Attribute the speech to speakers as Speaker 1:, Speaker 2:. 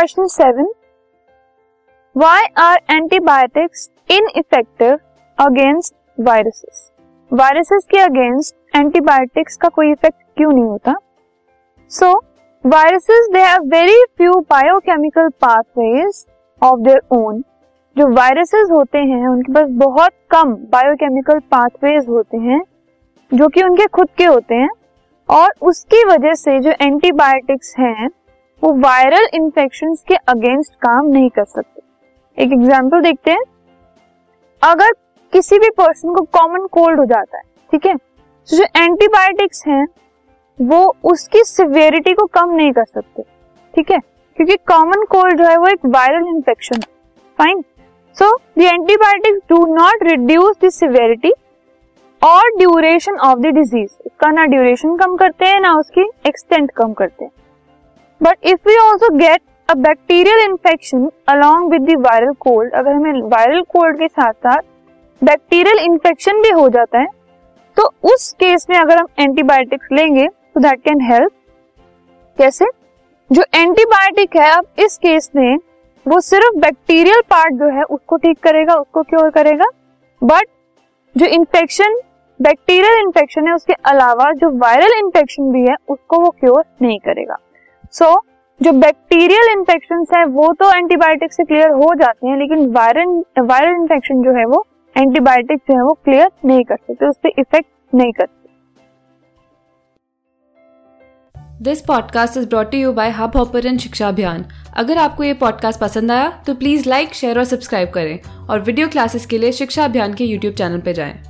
Speaker 1: Question seven why are antibiotics ineffective against viruses viruses के against antibiotics का कोई effect क्यों नहीं होता? So viruses they have very few biochemical pathways of their own जो viruses होते हैं, उनके पास बहुत कम बायोकेमिकल पाथवेज होते हैं, जो कि उनके खुद के होते हैं। और उसकी वजह से जो एंटीबायोटिक्स हैं वो वायरल इन्फेक्शन के अगेंस्ट काम नहीं कर सकते। एक एग्ज़ाम्पल देखते हैं। अगर किसी भी पर्सन को कॉमन कोल्ड हो जाता है, ठीक है? तो जो एंटीबायोटिक्स हैं, वो उसकी सिवियरिटी को कम नहीं कर सकते, ठीक है? क्योंकि कॉमन कोल्ड जो है, वो एक viral infection fine so the antibiotics do not reduce the severity और ड्यूरेशन ऑफ़ द डिज़ीज़ उसका ना ड्यूरेशन कम करते हैं, ना उसकी एक्सटेंट कम करते हैं। But if we also get a bacterial infection along with the viral cold अगर हमें वायरल कोल्ड के साथ साथ बैक्टीरियल इन्फेक्शन भी हो जाता है तो उस केस में अगर हम एंटीबायोटिक्स लेंगे तो दैट कैन हेल्प कैसे? जो एंटीबायोटिक है, अब इस केस में वो सिर्फ़ बैक्टीरियल पार्ट जो है, उसको ठीक करेगा, उसको क्योर करेगा. बट जो इन्फेक्शन बैक्टीरियल इन्फेक्शन है, उसके अलावा जो वायरल इन्फेक्शन भी है, उसको वो क्योर नहीं करेगा. सो so, जो बैक्टीरियल इन्फेक्शन है वो तो एंटीबायोटिक से क्लियर हो जाते हैं लेकिन वायरल वायरल इन्फेक्शन जो है वो एंटीबायोटिक जो है वो क्लियर नहीं कर सकते उस पर इफ़ेक्ट नहीं करते
Speaker 2: this podcast is brought you by hub hopper शिक्षा अभियान अगर आपको ये पॉडकास्ट पसंद आया तो प्लीज़ लाइक शेयर और सब्सक्राइब करें। और वीडियो क्लासेस के लिए शिक्षा अभियान के यूट्यूब चैनल पर जाएँ।